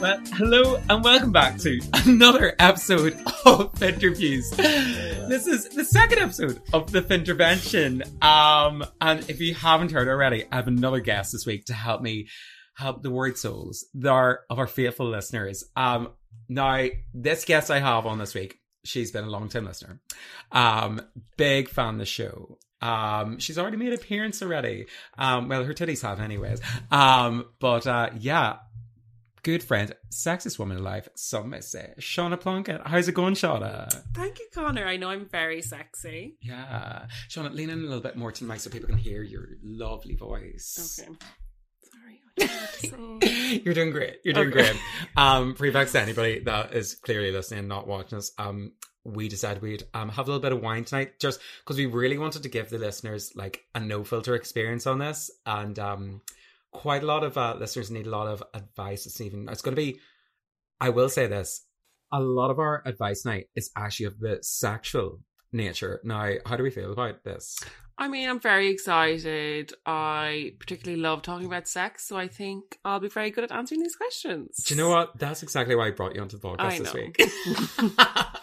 Well, hello and welcome back to another episode of Finterviews. This is the second episode of the Fintervention. Um, and if you haven't heard already, I have another guest this week to help me help the word souls that are of our faithful listeners. Um, now this guest I have on this week, she's been a long time listener. Um, big fan of the show. Um, she's already made appearance already. Um, well, her titties have anyways. Um, but, uh, yeah, good friend, sexiest woman alive, some may say. Shauna Plunkett. How's it going, Shauna? Thank you, Connor. I know I'm very sexy. Yeah. Shauna, lean in a little bit more to the mic so people can hear your lovely voice. Okay. Sorry. what did I have to say? You're doing great. You're doing Okay. great. Um, pre-vex to anybody that is clearly listening, not watching us. Um, we decided we'd um have a little bit of wine tonight, just because we really wanted to give the listeners like a no filter experience on this, and um, quite a lot of uh, listeners need a lot of advice It's even, It's going to be, I will say this, a lot of our advice night is actually of the sexual nature. Now, how do we feel about this? I mean, I'm very excited. I particularly love talking about sex, so I think I'll be very good at answering these questions. Do you know what? That's exactly why I brought you onto the podcast this week.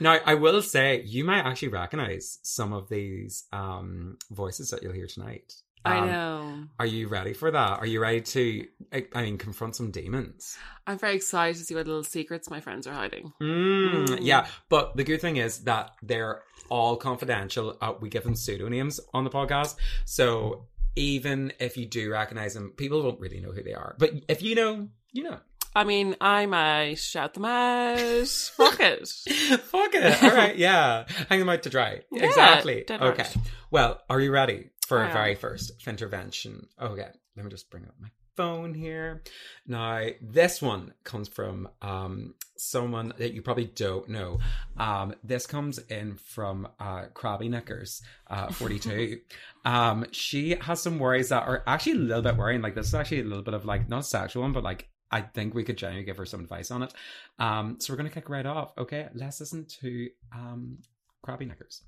now, I will say you might actually recognize some of these um, voices that you'll hear tonight. I Um, know. Are you ready for that? Are you ready to, I I mean, confront some demons? I'm very excited to see what little secrets my friends are hiding. Mm, Mm. Yeah, but the good thing is that they're all confidential. Uh, we give them pseudonyms on the podcast. So even if you do recognize them, people won't really know who they are. But if you know, you know. I mean, I might shout them out. Fuck it. Fuck it. All right. Yeah. Hang them out to dry. Yeah, exactly. Okay. right. Well, are you ready for our very first intervention? Okay. Let me just bring up my phone here. Now, this one comes from um, someone that you probably don't know. Um, this comes in from uh, Krabby Knickers, uh, 42. um, she has some worries that are actually a little bit worrying. Like, this is actually a little bit of like, not a sexual one, but like, I think we could genuinely give her some advice on it. Um, so we're going to kick right off. Okay, let's listen to um, Krabby Knickers.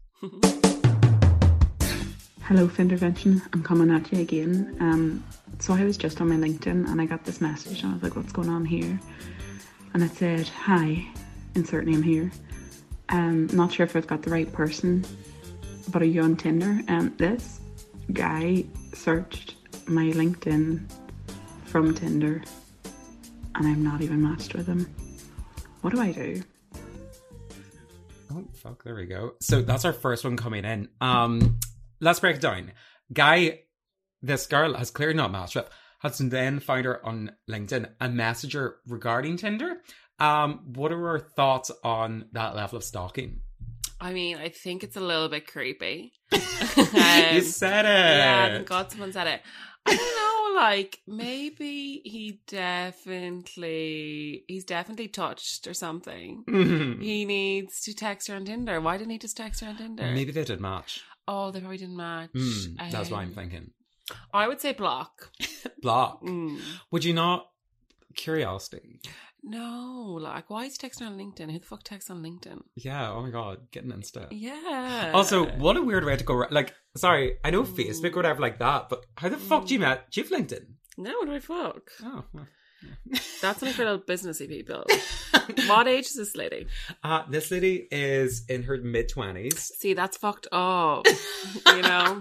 Hello, Fintervention. I'm coming at you again. Um, so I was just on my LinkedIn and I got this message and I was like, what's going on here? And it said, hi, insert name here. Um, not sure if I've got the right person, but are you on Tinder? Um, this guy searched my LinkedIn from Tinder and I'm not even matched with him. What do I do? Oh fuck, there we go. So that's our first one coming in. Um, let's break it down. Guy, this girl has clearly not matched with, has then found her on LinkedIn and messaged her regarding Tinder. Um, what are her thoughts on that level of stalking? I mean, I think it's a little bit creepy. you Um, said it. Yeah, thank God someone said it. I don't know, like maybe he definitely he's definitely touched or something. Mhm. He needs to text her on Tinder. Why didn't he just text her on Tinder? Maybe they did match. Oh, they probably didn't match. Mm, that's what I'm Um, thinking. I would say block. Block. Mm. Would you not? Curiosity. No, like why is he texting on LinkedIn? Who the fuck texts on LinkedIn? Yeah. Oh my god, getting Insta. Yeah. Also, what a weird way to go. ra- Like, sorry, I know Facebook or whatever like that, but how the fuck do you met? Do you have LinkedIn? no, what do I fuck? Oh, well. That's only for little businessy people. what age is this lady? Uh, this lady is in her mid twenties. See, that's fucked up. you know.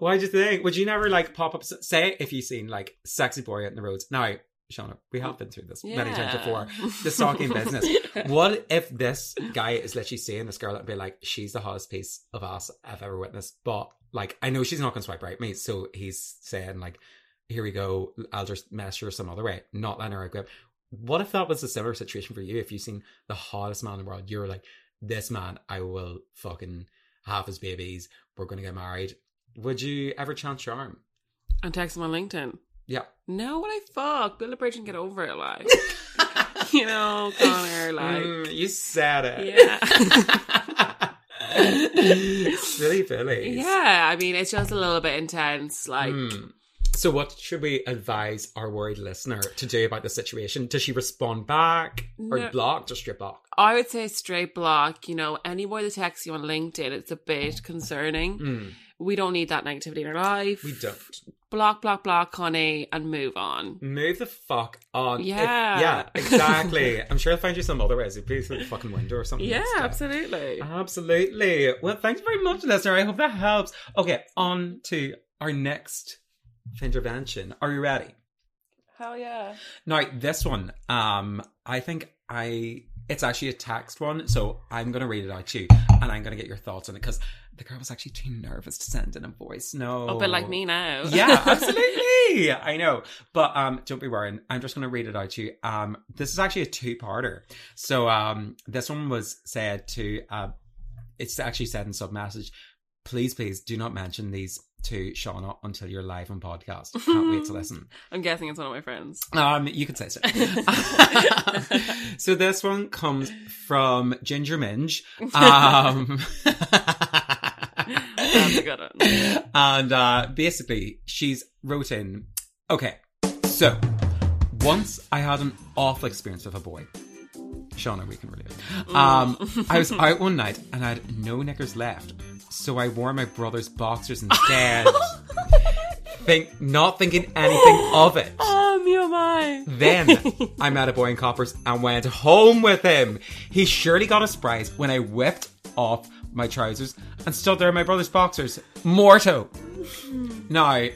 Why do you think? Would you never like pop up? Say if you seen like sexy boy out in the roads. Now, Shauna, we have been through this many times before. The stalking business. What if this guy is literally seeing this girl and be like, she's the hottest piece of ass I've ever witnessed, but like, I know she's not going to swipe right me, so he's saying like, here we go, I'll just mess her some other way, not letting her out grip. What if that was a similar situation for you? If you've seen the hottest man in the world, you're like, this man, I will fucking have his babies. We're going to get married. Would you ever chance your arm? And text him on LinkedIn. Yeah. No, what I fuck? Build a bridge and get over it, like. you know, Connor, like. Mm, you said it. Yeah. Silly Billy. Yeah, I mean, it's just a little bit intense. Like, Mm. So, what should we advise our worried listener to do about the situation? Does she respond back or No. block or strip block? I would say straight block. You know, any boy that texts you on LinkedIn, it's a bit concerning. Mm, We don't need that negativity in our life. we don't. Block, block, block, honey, and move on. Move the fuck on. Yeah. yeah, exactly. I'm sure I'll find you some other ways. If you through the fucking window or something. Yeah, absolutely. Absolutely. Well, thanks very much, listener. I hope that helps. Okay, on to our next intervention. Are you ready? Hell yeah. Now, this one, um, I think I it's actually a text one, so I'm gonna read it out to you, and I'm gonna get your thoughts on it because the girl was actually too nervous to send in a voice. No, A bit like me now. yeah, absolutely. I know. But um don't be worrying. I'm just gonna read it out to you. Um this is actually a two-parter. So um this one was said to uh it's actually said in sub message, please, please do not mention these to Shauna until you're live on podcast. Can't wait to listen. I'm guessing it's one of my friends. Um, you could say so. so this one comes from Ginger Minge. Um, That's a good one. and uh, basically, she's wrote in. Okay, so once I had an awful experience with a boy. Shauna, we can relate. Um, I was out one night and I had no knickers left, so I wore my brother's boxers instead. Think, not thinking anything of it. Oh, me oh my. Then I met a boy in Coppers and went home with him. He surely got a surprise when I whipped off my trousers and stood there in my brother's boxers. Morto. Now,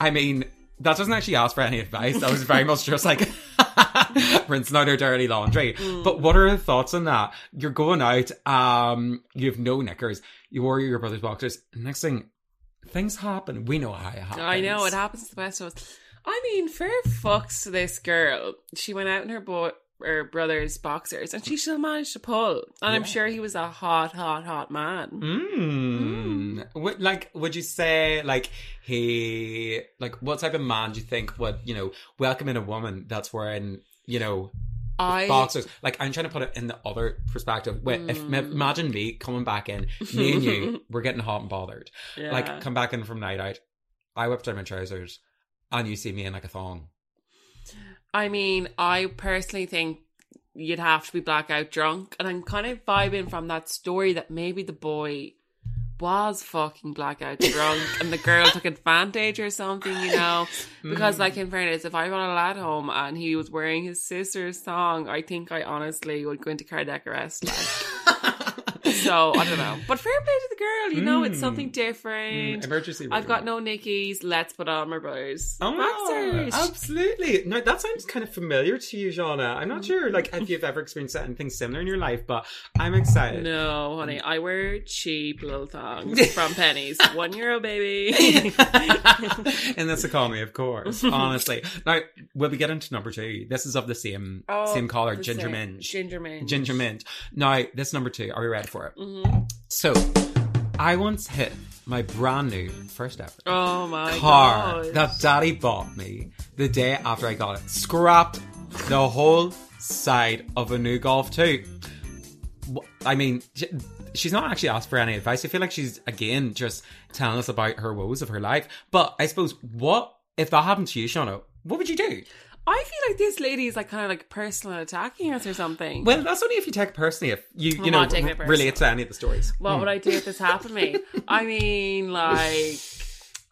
I mean, that doesn't actually ask for any advice. That was very much just like rinsing out her dirty laundry. But what are your thoughts on that? You're going out, um, you have no knickers, you wore your brother's boxers. Next thing, things happen. We know how it happens. I know, it happens to the best of us. I mean, fair fucks to this girl. She went out in her boy her brother's boxers and she still managed to pull. And I'm sure he was a hot, hot, hot man. Mm. Would, like, would you say, like, he, like, what type of man do you think would, you know, welcome in a woman that's wearing, you know, I boxers? Like, I'm trying to put it in the other perspective. Wait, if Mm. imagine me coming back in, me and you, we're getting hot and bothered. yeah. Like, come back in from night out. I whipped down my trousers, and you see me in like a thong. I mean, I personally think you'd have to be blackout drunk, and I'm kind of vibing from that story that maybe the boy was fucking blackout drunk and the girl took advantage or something, you know. Because, like, hmm. in fairness, if I brought a lad home and he was wearing his sister's song, I think I honestly would go into cardiac arrest. Like. so, I don't know. But fair play to the girl, you know, it's Mm. something Mm, different. emergency. I've got no Nickies, let's put on my brothers. Oh, Boxers. absolutely. No, that sounds kind of familiar to you, Shauna. I'm not sure, like, if you've ever experienced anything similar in your life, but I'm excited. No, honey, I wear cheap little thongs from pennies. One euro, baby. in this economy, of course. Honestly, now we'll be getting to number two. This is of the same Oh, same color, ginger same- mint. Ginger mint. Ginger mint. Now, this number two. Are we ready for it? Mhm. So, I once hit my brand new first ever Oh my car god. that daddy bought me the day after I got it. Scrapped the whole side of a new Golf 2. I mean, she's not actually asked for any advice. I feel like she's, again, just telling us about her woes of her life. But I suppose, what, if that happened to you, Shauna, what would you do? I feel like this lady is like kind of like personal attacking us or something. Well, that's only if you take it personally, if you, you I'm know, not taking it r- relate to any of the stories. what would I do if this happened to me? I mean, like,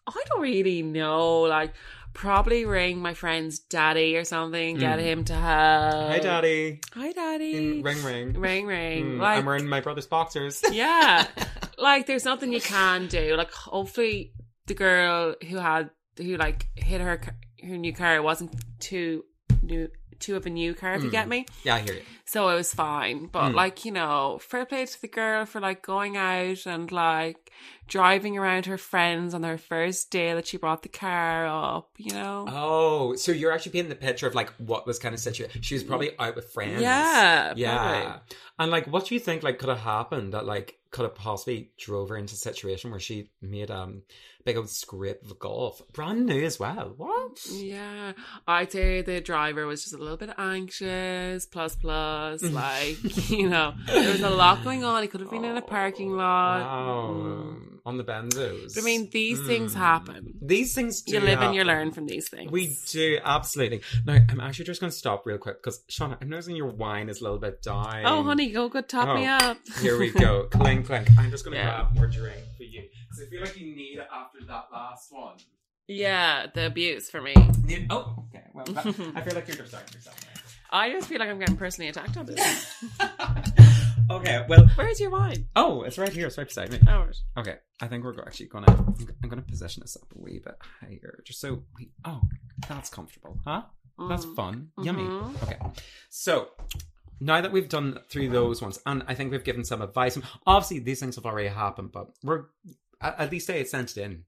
I don't really know. Like, probably ring my friend's daddy or something, get him to help. Hi, daddy. Hi, daddy. Ring, ring. Ring, ring. Mm, like, I'm wearing my brother's boxers. yeah like there's nothing you can do like hopefully the girl who had who like hit her her new car wasn't too new too of a new car if you get me yeah, I hear you. so it was fine but Mm. like you know fair play to the girl for like going out and like driving around her friends on their first day that she brought the car up you know Oh, so you're actually painting the picture of like what was kind of situation. She was probably out with friends. Yeah, yeah. probably. And like, what do you think like could have happened that like could have possibly drove her into a situation where she made um big old script of golf, brand new as well. What? Yeah, I'd say the driver was just a little bit anxious, plus plus, like you know, there was a lot going on. He could have been in a parking lot. Wow. Mm. on the benzos. But I mean, these things Mm. happen. These things do You live and you learn from these things. We do, absolutely. Now, I'm actually just going to stop real quick because, Shauna, I'm noticing your wine is a little bit down. Oh, honey, go go top me Oh, up. Here we go. clink, clink. I'm just going to Yeah. grab more drink for you. I feel like you need it after that last one. yeah, the abuse for me. Oh, okay. Well, that, I feel like you're just starting yourself I just feel like I'm getting personally attacked on this. okay, well. Where's your wine? Oh, it's right here. It's right beside me. Oh, right. Okay, I think we're go- actually gonna. I'm gonna position this up a wee bit higher, just so we. Oh, that's comfortable, huh? That's Mm. fun. Yummy. Mhm. Okay, so now that we've done through those ones, and I think we've given some advice. and Obviously, these things have already happened, but we're at, least say it's sent it in.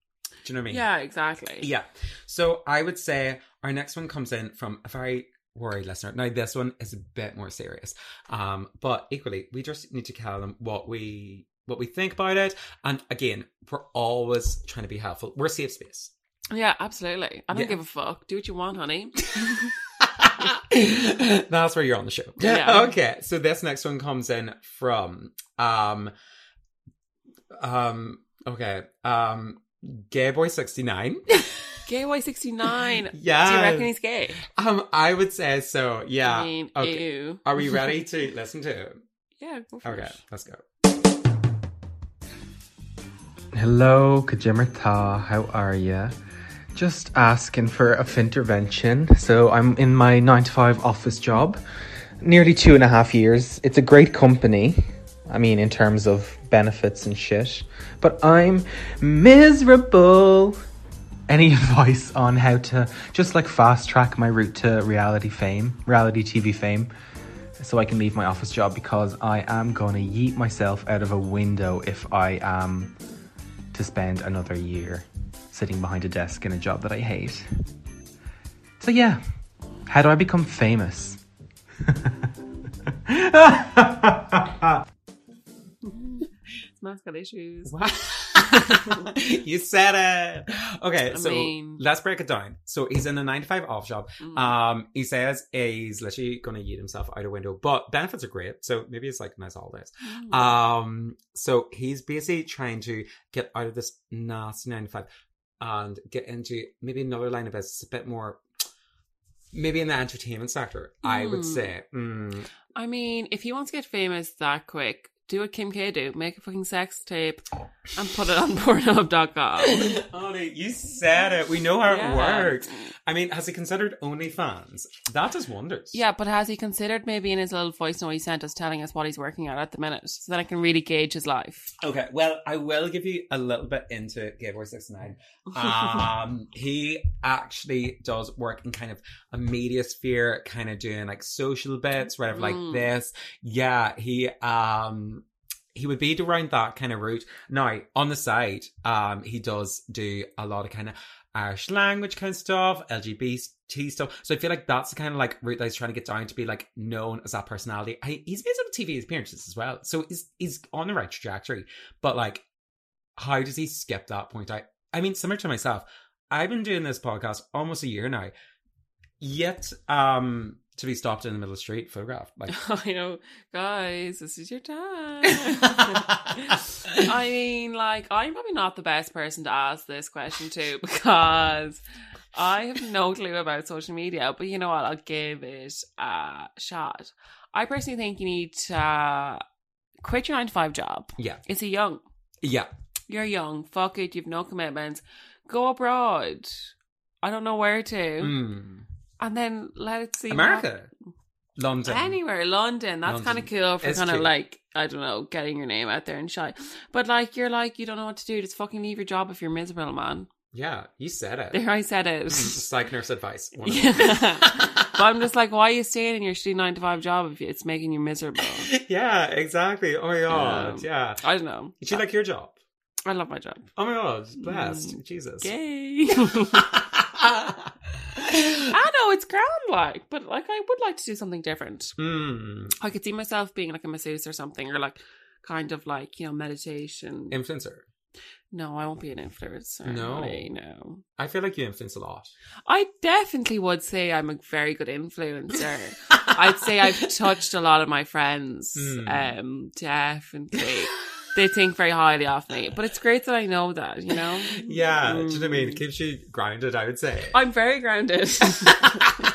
Do you know what I mean? Yeah, exactly. Yeah. So I would say our next one comes in from a very worried listener. Now this one is a bit more serious. Um, but equally, we just need to tell them what we what we think about it. And again, we're always trying to be helpful. We're a safe space. Yeah, absolutely. I don't Yeah. give a fuck. Do what you want, honey. That's where you're on the show. Yeah. Okay. So this next one comes in from um um okay. Um Gay Boy 69. Gay boy 69. yeah. Do you reckon he's gay? Um, I would say so. Yeah. I mean, okay. ew. Are we ready to listen to it? Yeah, Okay, it. let's go. Hello, Kajimerta. How are ya? Just asking for a intervention. So I'm in my nine to five office job, nearly two and a half years. It's a great company. I mean, in terms of benefits and shit, but I'm miserable. Any advice on how to just like fast track my route to reality fame, reality TV fame? so I can leave my office job because I am gonna yeet myself out of a window if I am to spend another year sitting behind a desk in a job that I hate. So yeah, how do I become famous? Got issues. you said it. Okay, I so mean- let's break it down. So he's in a nine to five off job. Mm. Um, he says he's literally gonna yeet himself out a window, but benefits are great. So maybe it's like nice holidays. Mm. Um, so he's basically trying to get out of this nasty nine to five and get into maybe another line of business, a bit more, maybe in the entertainment sector. I would Mm. say. Mm, I mean, if he wants to get famous that quick, do what Kim K do. Make a fucking sex tape and put it on Pornhub.com. Honey, you said it. We know how Yeah. it works. I mean, has he considered OnlyFans? That does wonders. Yeah, but has he considered maybe in his little voice note he sent us telling us what he's working at at the minute so that I can really gauge his life? Okay, well, I will give you a little bit into Gay Boy 69. Um, he actually does work in kind of a media sphere, kind of doing like social bits, whatever, like Mm. this. Yeah, he, um, he would be around that kind of route. Now, on the side, um, he does do a lot of kind of Irish language kind of stuff, LGBT stuff. So I feel like that's the kind of like route that he's trying to get down to be like known as that personality. I, he's made some TV appearances as well. So he's, he's on the right trajectory. But like, how does he skip that point I I mean, similar to myself, I've been doing this podcast almost a year now. Yet, um, to be stopped in the middle of the street, photographed. Like, I know, guys, this is your time. I mean, like, I'm probably not the best person to ask this question to because I have no clue about social media. But you know what? I'll give it a shot. I personally think you need to uh, quit your nine to five job. yeah, It's a young. yeah, You're young. Fuck it. You've no commitments. Go abroad. I don't know where to. Mm. And then let it see. what America, London, Anywhere, London. That's kind of cool for kind of like I don't know, getting your name out there and shine. But like you're like you don't know what to do. Just fucking leave your job if you're miserable, man. Yeah, you said it. There, I said it. Psych nurse advice. Yeah. but I'm just like, why are you staying in your shitty nine to five job if it's making you miserable? yeah, exactly. Oh my god. Um, yeah. I don't know. Did you like your job? I love my job. Oh my god, blessed. Mm, Jesus. Gay. I know it's grand, like, but like I would like to do something different. Hmm. I could see myself being like a masseuse or something, or like kind of like you know meditation. Influencer. no, I won't be an influencer. No. no. I feel like you influence a lot. I definitely would say I'm a very good influencer. I'd say I've touched a lot of my friends. Hmm. Um, definitely. they think very highly of me. But it's great that I know that, you know? Yeah, do you know what I mean? Mm. It keeps you grounded, I would say. I'm very grounded.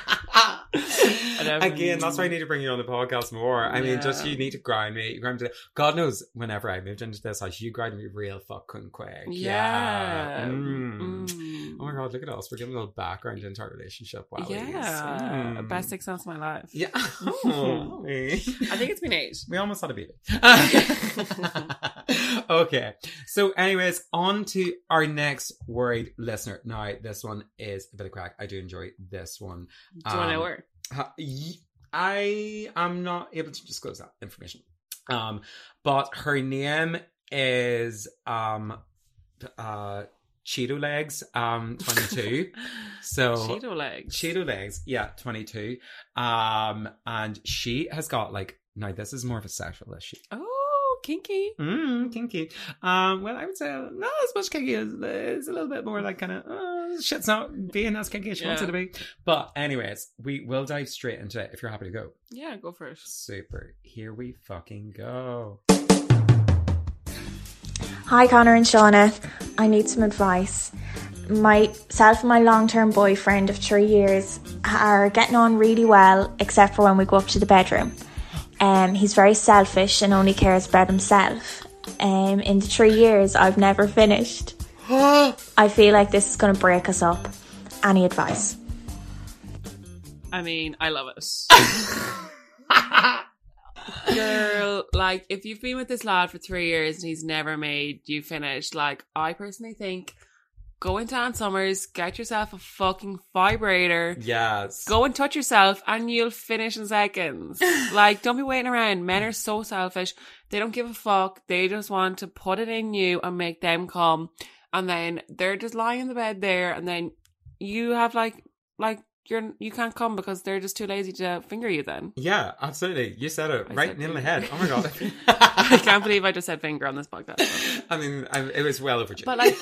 Again, that's why I need to bring you on the podcast more. I mean, just you need to grind me. You grind me. God knows, whenever I moved into this house, you grind me real fucking quick. Yeah. Mm. Mm. Oh my god, look at us. We're giving a little background into our relationship. Wow. Yeah. Mm. Best six months of my life. Yeah. Oh. I think it's been eight. We almost had a baby. okay. So, anyways, on to our next worried listener. Now, this one is a bit of crack. I do enjoy this one. Do you want to know Um, Ha- am not able to disclose that information. Um, but her name is um, uh, Cheeto Legs um, 22. so Cheeto legs. Cheeto Legs, yeah, 22. Um, and she has got like, now this is more of a sexual issue. Oh, kinky. Mm, kinky. Um, well, I would say not as much kinky as it's a little bit more like kind of uh, shit's not being as kinky as she wants it to be. But anyways, we will dive straight into it if you're happy to go. Yeah, go for it. Super. Here we fucking go. Hi, Connor and Shauna. I need some advice. Myself and my long term boyfriend of three years are getting on really well, except for when we go up to the bedroom. Um, he's very selfish and only cares about himself. Um, in the three years, I've never finished. I feel like this is going to break us up. Any advice? I mean, I love it. Girl, like, if you've been with this lad for three years and he's never made you finish, like, I personally think go into Ann Summers, get yourself a fucking vibrator, Yes. go and touch yourself, and you'll finish in seconds. like, don't be waiting around. Men are so selfish. They don't give a fuck. They just want to put it in you and make them come. And then they're just lying in the bed there, and then you have like, like, you're, you can't come because they're just too lazy to finger you then. Yeah, absolutely. You said it I right said on the head. Oh my god. I can't believe I just said finger on this podcast. I mean, I, it was well overdue. But like,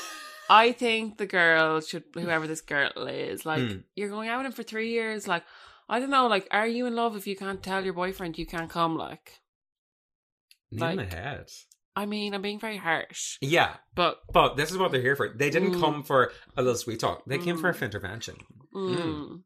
I think the girl should, whoever this girl is, like, Mm. you're going out with him for three years. Like, I don't know. Like, are you in love if you can't tell your boyfriend you can't come? Like, like- the head. I mean, I'm being very harsh, Yeah, but but this is what they're here for. They didn't Mm. come for a little sweet talk. They came for a Mm. intervention. mm,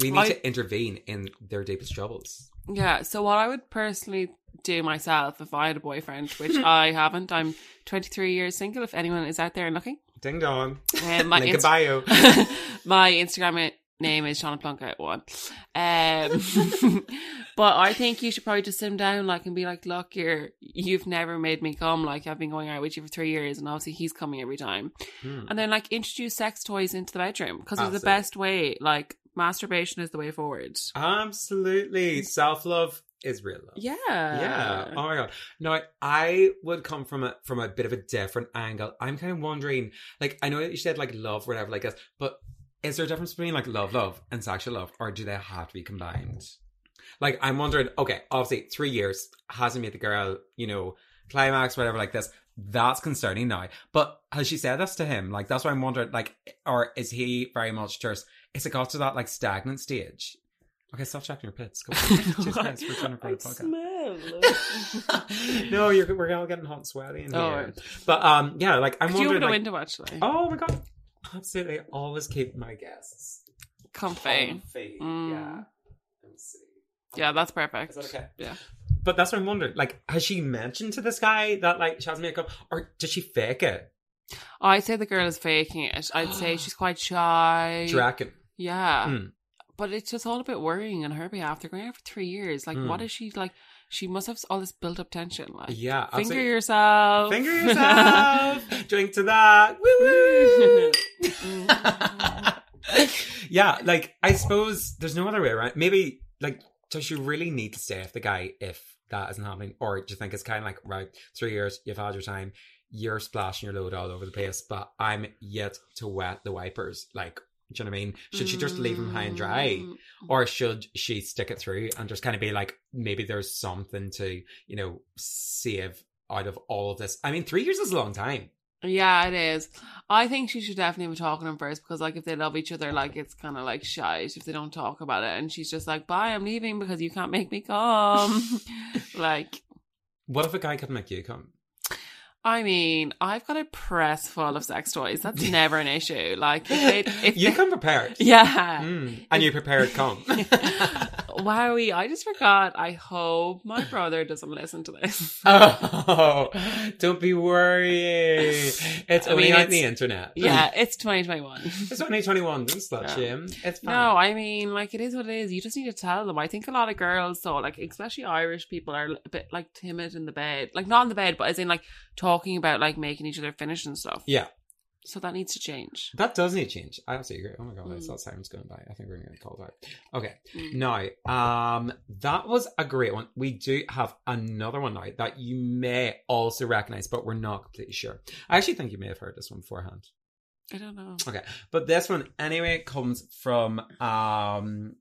We need I- to intervene in their deepest troubles. Yeah. So what I would personally do myself if I had a boyfriend, which I haven't, I'm 23 years single. If anyone is out there and looking, Ding dong. um, my Link a Inst- bio. my Instagram name is Shauna Plunkett one. Um, but I think you should probably just sit him down, like, and be like, "Look, you're you've never made me come. Like, I've been going out with you for three years, and obviously he's coming every time." Hmm. And then like introduce sex toys into the bedroom because it's the best way. Like, masturbation is the way forward. Absolutely. Self love is real love. Yeah, Yeah. Oh my god. No, I would come from a from a bit of a different angle. I'm kind of wondering, like, I know that you said like love, whatever, like this, but is there a difference between like love, love, and sexual love, or do they have to be combined? Like, I'm wondering. Okay, obviously, three years hasn't made the girl, you know, climax, whatever, like this. That's concerning now. But has she said this to him? Like, that's why I'm wondering. Like, or is he very much just? Is it got to that like stagnant stage? Okay, stop checking your pits. Go on. Jesus we're trying to record a podcast. no, you're we're all getting hot and sweaty in here. Oh, right. But um, yeah, like I'm Could you open a Like, window actually? oh my god, absolutely! Always keep my guests Comfy. comfy. Mm. Yeah. Let's see. Yeah, that's perfect. Is that okay? Yeah. But that's what I'm wondering. Like, has she mentioned to this guy that like she has makeup, or did she fake it? I'd say the girl is faking it. I'd say she's quite shy. Do you reckon? Yeah. Mm. But it's just all a bit worrying on her behalf. They're going out for three years. Like, Mm. what is she like? She must have all this built up tension. Like, Yeah, finger absolutely. yourself. Finger yourself. Drink to that. Woo woo. yeah, like I suppose there's no other way around. Maybe like does she really need to stay with the guy if that isn't happening, or do you think it's kind of like right, three years, you've had your time, you're splashing your load all over the place, but I'm yet to wet the wipers. Like, do you know what I mean? Should she just leave him high and dry? Mm. Or should she stick it through and just kind of be like, maybe there's something to, you know, save out of all of this? I mean, three years is a long time. Yeah, it is. I think she should definitely be talking to him first because, like, if they love each other, like, it's kind of like shite if they don't talk about it. And she's just like, bye, I'm leaving because you can't make me come. like, What if a guy couldn't make you come? I mean, I've got a press full of sex toys. That's never an issue. Like, if they, if You they- come prepared. yeah. Mm, and you prepared come. Wowie, I just forgot. I hope my brother doesn't listen to this. oh, don't be worried. It's I only mean, on it's- the internet. Yeah, it's 2021. It's only 21. Don't slut Yeah. It's fine. No, I mean, like, it is what it is. You just need to tell them. I think a lot of girls, so like, especially Irish people, are a bit, like, timid in the bed. Like, not in the bed, but as in, like, talking about, like, making each other finish and stuff. Yeah. So that needs to change. That does need to change. I absolutely agree. Oh my god, I Mm. saw Simon's going by. I think we're going to call out. Okay. Mm. Now, um, that was a great one. We do have another one now that you may also recognize, but we're not completely sure. I actually think you may have heard this one beforehand. I don't know. Okay. But this one anyway comes from um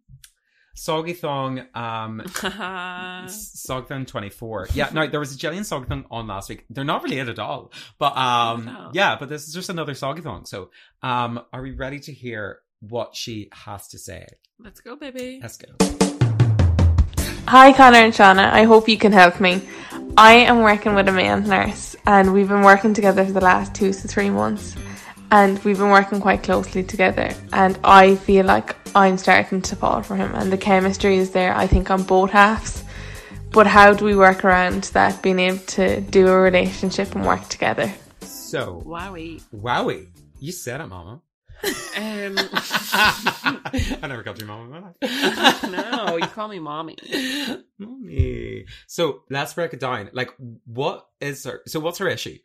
Soggy Thong um Sogthon 24. Yeah, no, there was a Jillian Sogthon on last week. They're not related at all. But um No. yeah, but this is just another Soggy Thong. So um are we ready to hear what she has to say? Let's go, baby. Let's go. Hi, Connor and Shauna. I hope you can help me. I am working with a male nurse, and we've been working together for the last two to three months. And we've been working quite closely together. And I feel like I'm starting to fall for him, and the chemistry is there, I think, on both halves. But how do we work around that, being able to do a relationship and work together? So Wowie. wowie. You said it, mama. Um, I never called you mama in my life. no, you call me mommy. Mommy. So let's break it down. Like, what is her? So, what's her issue?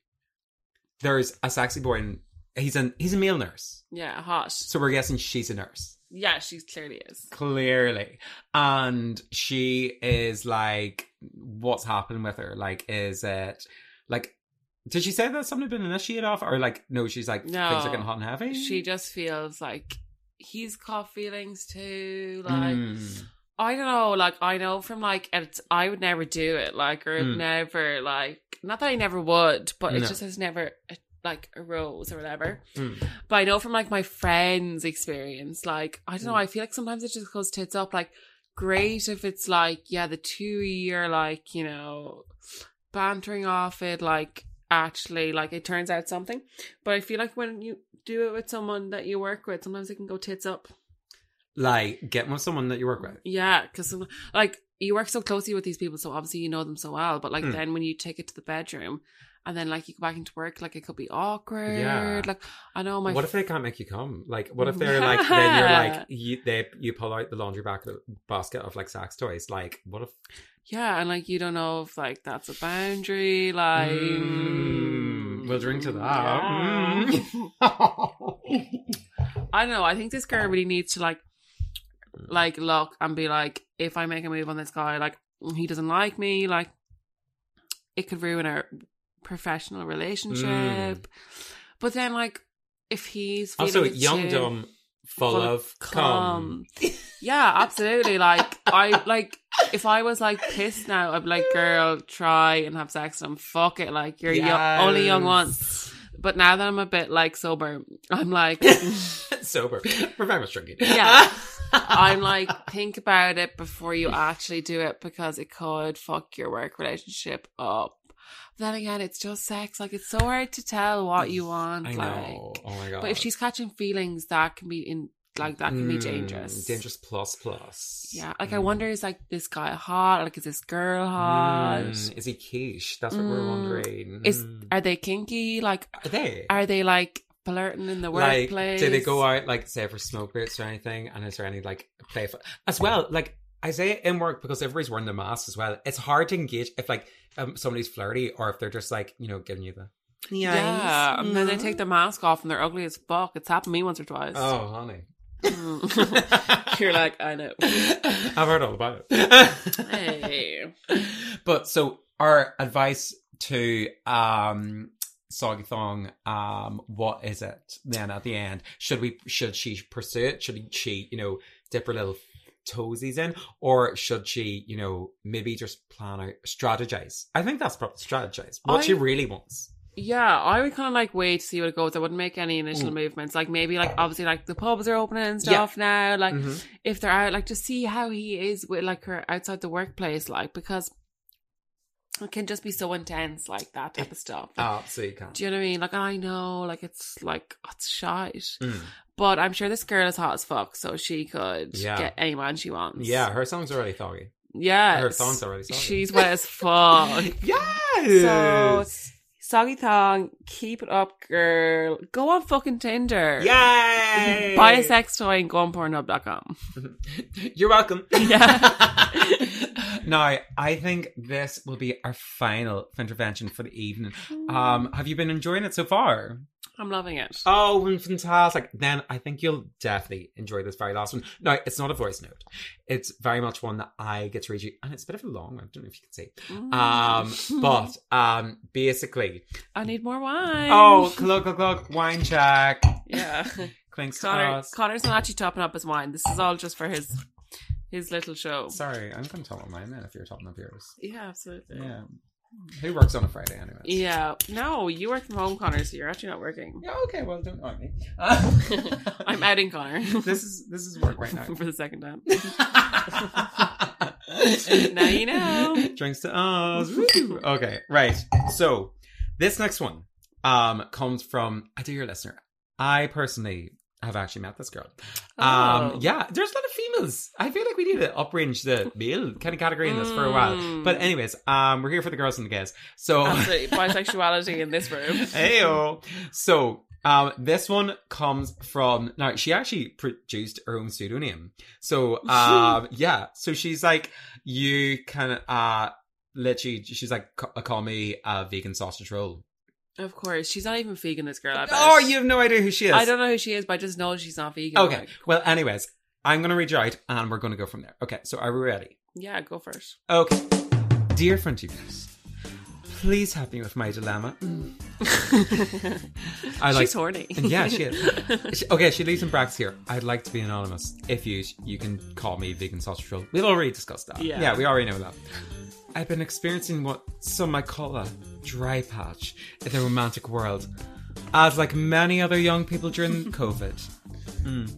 There's a sexy boy, and he's an he's a male nurse. Yeah, hot. So we're guessing she's a nurse, Yeah, she clearly is. clearly, and she is like, what's happening with her? Like, is it like? Did she say that something had been initiated off, or like, no? She's like, No. things are getting hot and heavy. She just feels like he's caught feelings too. Like, Mm. I don't know. Like, I know from like, it's, I would never do it. Like, or Mm. never, like, not that I never would, but it just has never, uh, like, a rose or whatever. Mm. But I know from like my friends' experience, like, I don't know, I feel like sometimes it just goes tits up. Like, great if it's like, yeah, the two year, like, you know, bantering off it, like, actually, like, it turns out something. But I feel like when you do it with someone that you work with, sometimes it can go tits up. like get with someone that you work with. Yeah, because like you work so closely with these people, so obviously you know them so well. But like Mm. then when you take it to the bedroom, and then like you go back into work, like it could be awkward. Yeah. Like I know my. what if they can't make you come? Like, what if they're like, then you're like, you, they you pull out the laundry back, basket of like sex toys. Like, what if? yeah, and like you don't know if like that's a boundary. Like Mm, we'll drink to that. Yeah. Mm. I don't know. I think this girl really needs to like, like look and be like, if I make a move on this guy, like he doesn't like me, like it could ruin our professional relationship. Mm. But then, like, if he's also, young, dumb, full, full of cum. yeah, absolutely. Like I like if I was like pissed now, I'd be like, girl, try and have sex and. Fuck it. Like you're young, only young once. But now that I'm a bit like sober, I'm like, Sober. We're very much drinking. Yeah. I'm like, think about it before you actually do it because it could fuck your work relationship up. Then again, it's just sex. Like it's so hard to tell what you want. I know. Like, oh my god. but if she's catching feelings, that can be in like that can be Mm, dangerous. Dangerous plus plus. Yeah. Like I Mm. wonder, is like this guy hot? Like is this girl hot? Mm, is he quiche? That's what we're Mm. wondering. Is Mm. are they kinky? Like Are they? are they like flirting in the like, workplace? do they go out like say for smoke breaks or anything? And is there any like playful as well? Like I say it in work because everybody's wearing the mask as well. It's hard to engage if like um, somebody's flirty or if they're just like you know giving you the Yeah, and then they take their mask off and they're ugly as fuck. It's happened to me once or twice. Oh, honey. Mm. You're like, I know. I've heard all about it. Hey. But so our advice to um Soggy Thong, um, what is it then at the end? Should we should she pursue it? Should she, you know, dip her little toesies in? Or should she, you know, maybe just plan out strategize? I think that's probably strategize. What she really wants. Yeah, I would kind of like wait to see what it goes. I wouldn't make any initial Mm. movements. Like maybe like obviously like the pubs are opening and stuff now. Like Mhm. if they're out, like just see how he is with like her outside the workplace. Like because it can just be so intense, like that type of stuff. Absolutely can. Do you know what I mean? Like I know, like it's like it's shite, Mm. But I'm sure this girl is hot as fuck, so she could Yeah. get any man she wants. Yeah, her songs are really thoggy. yeah. Her songs are really soggy. She's wet as fuck. Yes. So, Soggy thong, keep it up, girl. Go on fucking Tinder. Yay! Buy a sex toy and go on Pornhub.com. You're welcome. Yeah. now, I think this will be our final intervention for the evening. Um, have you been enjoying it so far? I'm loving it. Oh, fantastic. Then I think you'll definitely enjoy this very last one. No, it's not a voice note. It's very much one that I get to read you. And it's a bit of a long one. I don't know if you can see. Um, but um, basically, I need more wine. oh, glug, glug, glug, wine check. yeah. Clinks to Connor, us. Connor's not actually topping up his wine. This is all just for his his little show. Sorry, I'm going to top up mine then if you're topping up yours. Yeah, absolutely. Yeah. Who works on a Friday anyway? Yeah. No, you work from home, Connor, so you're actually not working. Yeah, okay, well, don't mind me. I'm outing Connor this is this is work right now. for the second time. now you know. Drinks to us. Woo. Okay, right. So this next one um comes from a dear listener. I personally have actually met this girl. Um Oh. yeah, there's a lot of females. I feel like we need to uprange the male kind of category in this for a while. Mm. But anyways, um we're here for the girls and the guys. So Absolutely. Bisexuality in this room. Heyo. So um, this one comes from now. She actually produced her own pseudonym. So um, yeah. So she's like, you can uh, literally. She's like, "C- call me a vegan sausage roll. Of course. She's not even vegan, this girl. I bet. Oh, you have no idea who she is. I don't know who she is, but I just know she's not vegan. Okay. Like, Well, anyways, I'm gonna read you out, and we're gonna go from there. Okay. So are we ready? yeah, go first. Okay. Dear Frontieers, please help me with my dilemma. I like she's horny. Yeah, she is. She- okay, she leaves in brackets here. I'd like to be anonymous. If you, you can call me vegan sausage roll. We've already discussed that. Yeah. yeah, we already know that. I've been experiencing what some might call a dry patch in the romantic world, as like many other young people during COVID. Mm.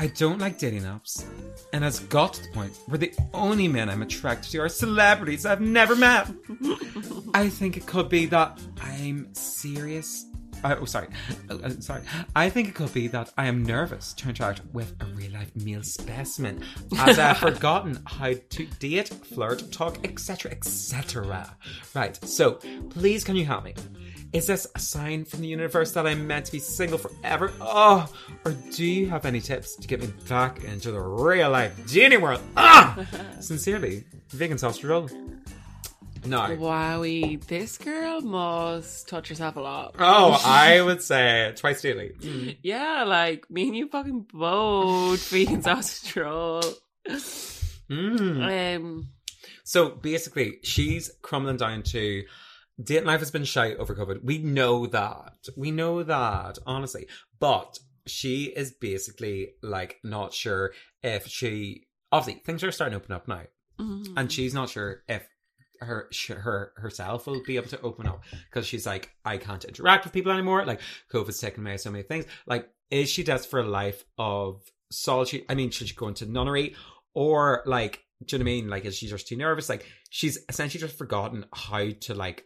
I don't like dating apps, and has got to the point where the only men I'm attracted to are celebrities I've never met. I think it could be that I'm serious. Uh, oh, sorry. Uh, sorry. I think it could be that I am nervous to interact with a real life male specimen, as I've forgotten how to date, flirt, talk, etc., etc. Right. So, please, can you help me? Is this a sign from the universe that I'm meant to be single forever? Oh, or do you have any tips to get me back into the real life genie world? Ah! Sincerely, vegan sausage roll. No. Wowie, this girl must touch herself a lot. Oh, I would say twice daily. Yeah, like me and you fucking both vegan sausage roll. Mm. Um, So basically, she's crumbling down to dating life has been shite over COVID. We know that. We know that, honestly. But she is basically like not sure if she obviously things are starting to open up now. mm, And she's not sure if her her herself will be able to open up because she's like I can't interact with people anymore. Like COVID's taken away so many things. Like is she desperate for a life of solitude? I mean, should she go into nunnery or like? Do you know what I mean? Like, is she just too nervous? Like, she's essentially just forgotten how to like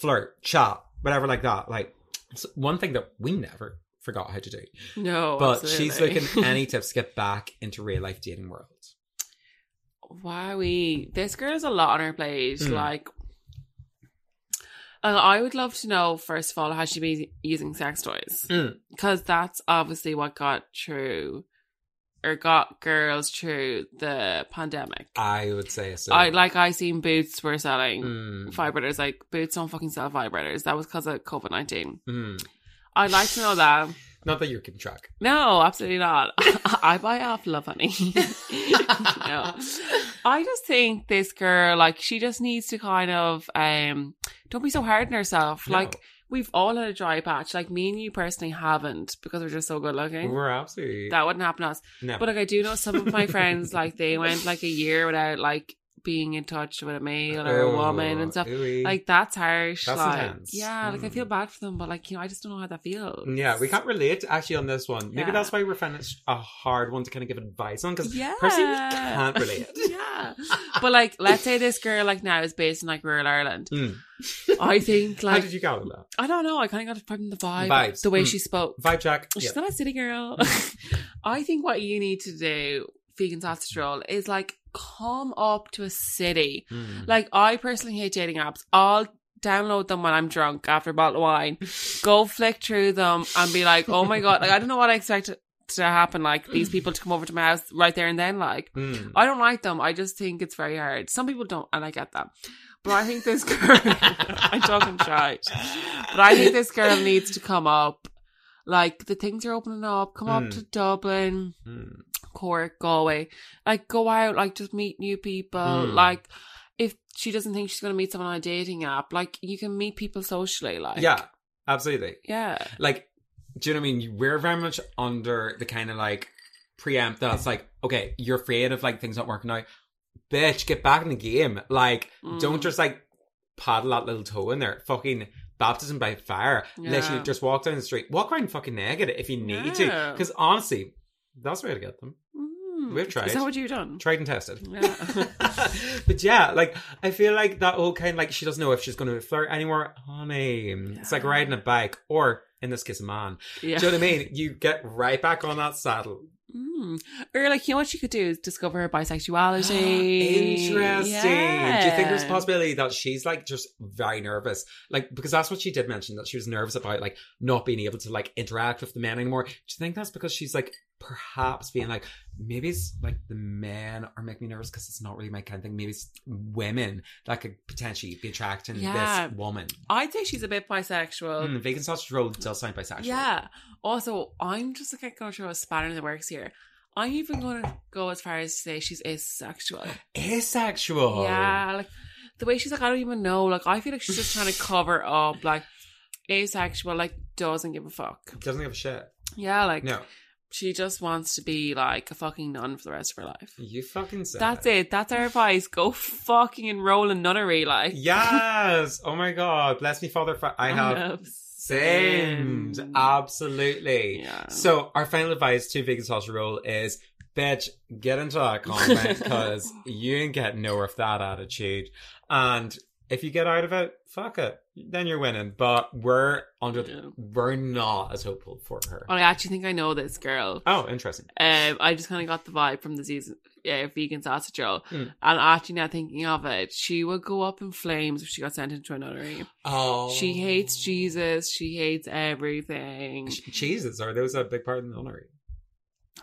flirt, chat, whatever, like that. Like, it's one thing that we never forgot how to do. no, But she's looking any tips to get back into real life dating world. Wowie, this girl has a lot on her plate. Mm. Like, uh, I would love to know first of all has she been using sex toys Mm. because that's obviously what got through or got girls through the pandemic. I would say so. I like I seen Boots were selling Mm. vibrators. Like Boots don't fucking sell vibrators. That was because of COVID nineteen. Mm. I'd like to know that. Not that you're keeping track. No, absolutely not. I buy off Lovehoney. no. I just think this girl, like, she just needs to kind of um don't be so hard on herself. No. Like we've all had a dry patch. Like me and you personally haven't because we're just so good looking. We're absolutely That wouldn't happen to us. no. But like I do know some of my friends, like they went like a year without like being in touch with a male or a woman and stuff. Ooey. Like that's harsh. That's like, intense. Yeah, like I feel Mm. bad for them, but like you know, I just don't know how that feels. Yeah, we can't relate actually on this one. Maybe Yeah. that's why we're finding it a hard one to kind of give advice on because Yeah. personally we can't relate. yeah, but like, let's say this girl like now is based in like rural Ireland. Mm. I think like How did you get with that? I don't know. I kind of got from the vibe, Vibes. the way Mm. she spoke. Vibe check. She's Yeah. not a city girl. I think what you need to do, vegan sausage roll, is like come up to a city. Mm. Like I personally hate dating apps. I'll download them when I'm drunk after a bottle of wine, go flick through them and be like, oh my god, like I don't know what I expect to happen. Like these people to come over to my house right there and then. Like Mm. I don't like them. I just think it's very hard. Some people don't, and I get that. But I think this girl, I'm talking shite. But I think this girl needs to come up. Like the things are opening up. Come up Mm. to Dublin, Mm. Cork, Galway. Like go out, like just meet new people. Mm. Like if she doesn't think she's gonna meet someone on a dating app, like you can meet people socially. Like Yeah, absolutely. yeah, Like, do you know what I mean? We're very much under the kind of like preempt that's like, okay, you're afraid of like things not working out. Bitch, get back in the game. Like, Mm. don't just like paddle that little toe in there. Fucking baptism by fire. Yeah. Literally, just walk down the street. Walk around fucking naked if you need to. Because honestly, that's the way to get them. Mm. We've tried. Is that what you've done? Tried and tested. Yeah. but yeah, like I feel like that whole kind like she doesn't know if she's going to flirt anymore. Honey, it's like riding a bike, or in this case, a man. yeah. Do you know what I mean? You get right back on that saddle. Mm. Or like you know what she could do is discover her bisexuality. Interesting. Do you think there's a possibility that she's like just very nervous? Like because that's what she did mention that she was nervous about like not being able to like interact with the men anymore. Do you think that's because she's like perhaps being like maybe it's like the men are making me nervous because it's not really my kind of thing. Maybe it's women that could potentially be attracting Yeah. this woman. I'd say she's a bit bisexual. Mm, vegan sausage roll does sound bisexual. Yeah. Also, I'm just like going to a spanner in the works here. I'm even going to go as far as to say she's asexual. Asexual. Yeah, like the way she's like, I don't even know. Like, I feel like she's just trying to cover up. Like, asexual, like doesn't give a fuck. Doesn't give a shit. Yeah, like No. She just wants to be like a fucking nun for the rest of her life. You fucking said That's it. That's our advice. Go fucking enroll in nunnery. Like, Yes. Oh my god. Bless me, Father. Fa- I have sinned. sinned. Absolutely. Yeah. So our final advice to vegan sausage roll is, bitch, get into that convent because you ain't getting nowhere with that attitude. And if you get out of it, fuck it. Then you're winning. But we're under. Yeah. We're not as hopeful for her. Well, I actually think I know this girl. Oh, interesting. Um, I just kind of got the vibe from the season, yeah, vegan sausage roll. Hmm. And actually, now thinking of it, she would go up in flames if she got sent into a nunnery. Oh, She hates Jesus. She hates everything. Jesus, are those a big part of the nunnery?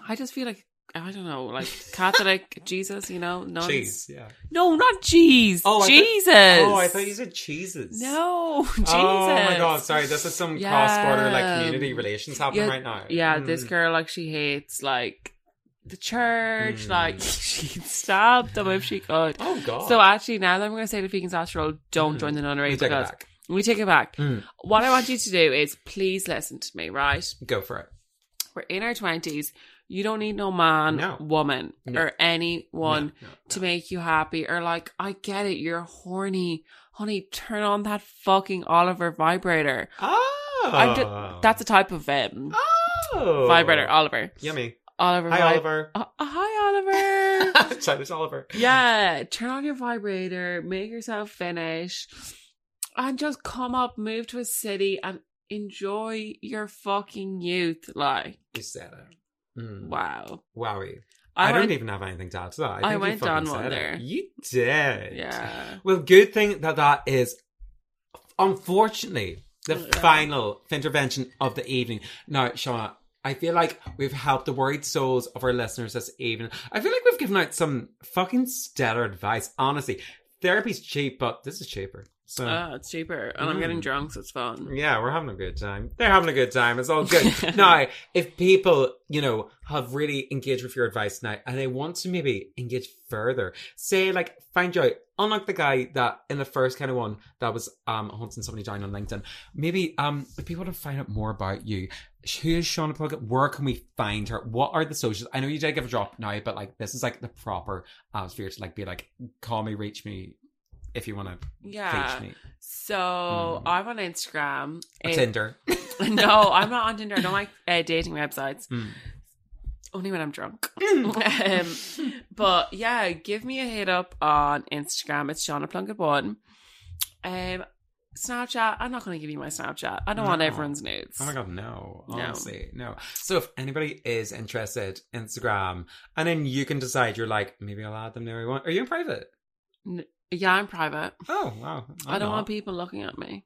I just feel like I don't know, like Catholic Jesus, you know, nuns. Cheese, yeah. No, not cheese. Oh, I thought- Jesus. Oh, I thought you said cheeses. No, Jesus. Oh my god, sorry. This is some Yeah. cross border like community relations happening Yeah, right now. Yeah, Mm. this girl like she hates like the church. Mm. Like she'd stab them if she could. Oh god. So actually, now that I'm going to say the vegan sausage roll, don't Mm. join the nunnery We take it because back. we take it back. Mm. What I want you to do is please listen to me, right? Go for it. We're in our twenties. You don't need no man, No. woman, No. or anyone No, to make you happy. Or like, I get it, you're horny, honey. Turn on that fucking Oliver vibrator. Oh, that's a type of um, oh. vibrator. Oliver, Yummy. Oliver. Hi, vib- Oliver. Uh, uh, hi, Oliver. It's Oliver. yeah, turn on your vibrator, make yourself finish, and just come up, move to a city, and enjoy your fucking youth. Like, You said it. Mm. wow. Wowie. I, I, went, don't even have anything to add to that. I, think went down one it. there. You did. Yeah. Well, good thing that that is, unfortunately, the Yeah. final intervention of the evening. Now, Shauna, I feel like we've helped the worried souls of our listeners this evening. I feel like we've given out some fucking stellar advice. Honestly, therapy's cheap, but this is cheaper. So Ah, it's cheaper, and I'm getting Mm. drunk, so it's fun. yeah, we're having a good time. They're having a good time. It's all good. now, if people, you know, have really engaged with your advice now and they want to maybe engage further, say like find out, unlike the guy that in the first kind of one that was um hunting somebody down on LinkedIn, maybe um if people want to find out more about you, who is Shauna Plunkett? Where can we find her? What are the socials? I know you did give a drop now, but like this is like the proper atmosphere to like be like, call me, reach me if you want to Yeah. reach me. So Mm. I'm on Instagram. It- Tinder. no, I'm not on Tinder. I don't like uh, dating websites. Mm. Only when I'm drunk. um, but yeah, give me a hit up on Instagram. It's Shauna Plunkett One. Um, Snapchat. I'm not going to give you my Snapchat. I don't want everyone's nudes. Oh my god, no. No. No. So if anybody is interested, Instagram, and then you can decide you're like, maybe I'll add them there. I want. Are you in private? Yeah, I'm private. Oh wow. I don't want people looking at me.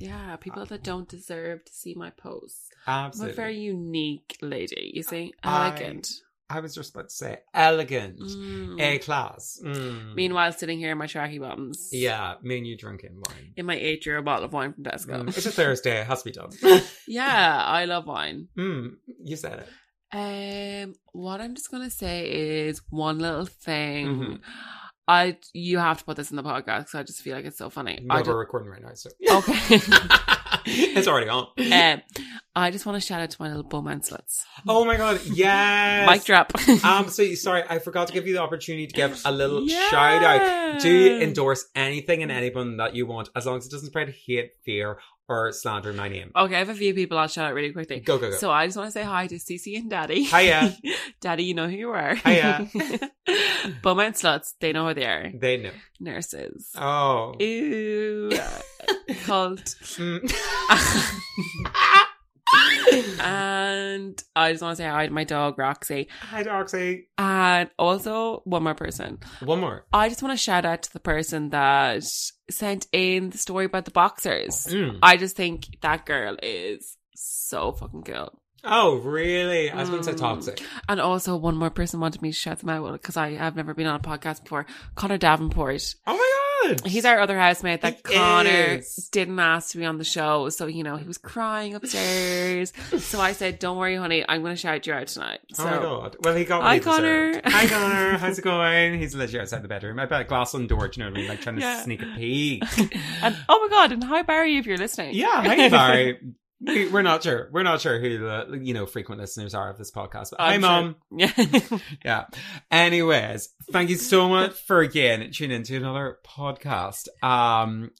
Yeah, people that don't deserve to see my posts. absolutely. I'm a very unique lady, you see. I- Elegant. I was just about to say elegant, Mm. A class. Mm. Meanwhile, sitting here in my tracky bottoms. yeah, me and you drinking wine. In my eight euro bottle of wine from Tesco. Mm, It's a Thursday. It has to be done. yeah, I love wine. mm, you said it. Um, what I'm just gonna say is one little thing. Mhm. I you have to put this in the podcast because I just feel like it's so funny. No, I we're recording right now, so okay. it's already on. um, I just want to shout out to my little bum and sluts. oh my god, yes. Mic drop. um, so Sorry, I forgot to give you the opportunity to give a little shout out. Do endorse anything and anyone that you want, as long as it doesn't spread hate, fear, or slander my name. okay, I have a few people I'll shout out really quickly. Go, go, go. So I just want to say hi to Cece and Daddy. Hiya. Daddy, you know who you are. Hiya. Bum and sluts, they know who they are. They know. Nurses. Oh. Ew. Cult. Mm. And I just want to say hi to my dog Roxy, Hi, Roxy. and also one more person. One more. I just want to shout out to the person that sent in the story about the boxers. Mm. I just think that girl is so fucking cool. Oh, really? I was going to say Mm. toxic. And also, one more person wanted me to shout them out because I have never been on a podcast before. Connor Davenport. Oh my god. He's our other housemate that He Connor is. didn't ask to be on the show. So, you know, he was crying upstairs. so I said, Don't worry, honey, I'm going to shout you out tonight. So, Oh my god. Well, he got Hi, he deserved. Connor. Hi, Connor. How's it going? He's literally outside the bedroom. I bet a glass on the door, do you know what I mean? Like trying to sneak a peek. And oh my God, and hi, Barry, if you're listening. Yeah, hi, Barry. We, we're not sure. We're not sure who the you know frequent listeners are of this podcast. But hi, I'm mom. sure- Yeah. Yeah. Anyways, thank you so much for again tuning into another podcast. Um,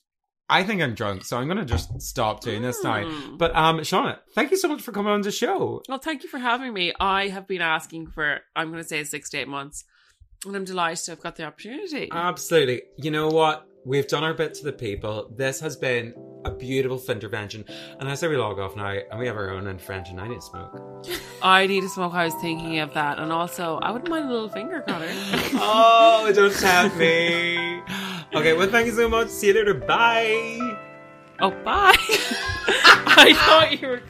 I think I'm drunk, so I'm gonna just stop doing this now. Mm. But um, Shauna, thank you so much for coming on the show. Well, thank you for having me. I have been asking for, I'm going to say six to eight months. And I'm delighted to have got the opportunity. Absolutely. You know what? We've done our bit to the people. This has been a beautiful intervention. And I say we log off now and we have our own intervention. I need to smoke. I need to smoke. I was thinking of that. And also, I wouldn't mind a little finger, Connor. oh, don't tempt me. Okay, well, thank you so much. See you later. Bye. oh, bye. I thought you were cutting it off.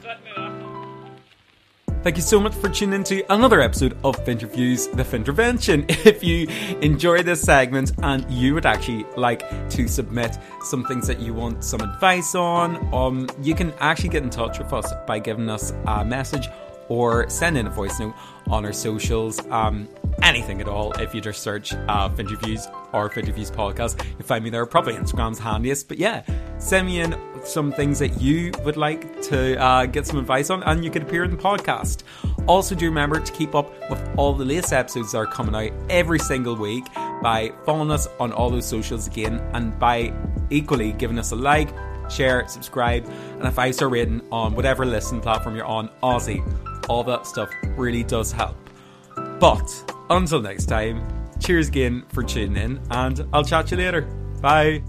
Thank you so much for tuning into another episode of Finterviews The Fintervention. If you enjoy this segment and you would actually like to submit some things that you want some advice on, um, you can actually get in touch with us by giving us a message or send in a voice note on our socials. Um, anything at all. If you just search uh, Finterviews or Finterviews podcast, you'll find me there. Probably Instagram's handiest. But yeah, send me in some things that you would like to uh, get some advice on, and you could appear in the podcast. Also, do remember to keep up with all the latest episodes that are coming out every single week by following us on all those socials again, and by equally giving us a like, share, subscribe, and a five star rating on whatever listening platform you're on. Aussie, all that stuff really does help. But until next time, cheers again for tuning in, and I'll chat to you later. Bye.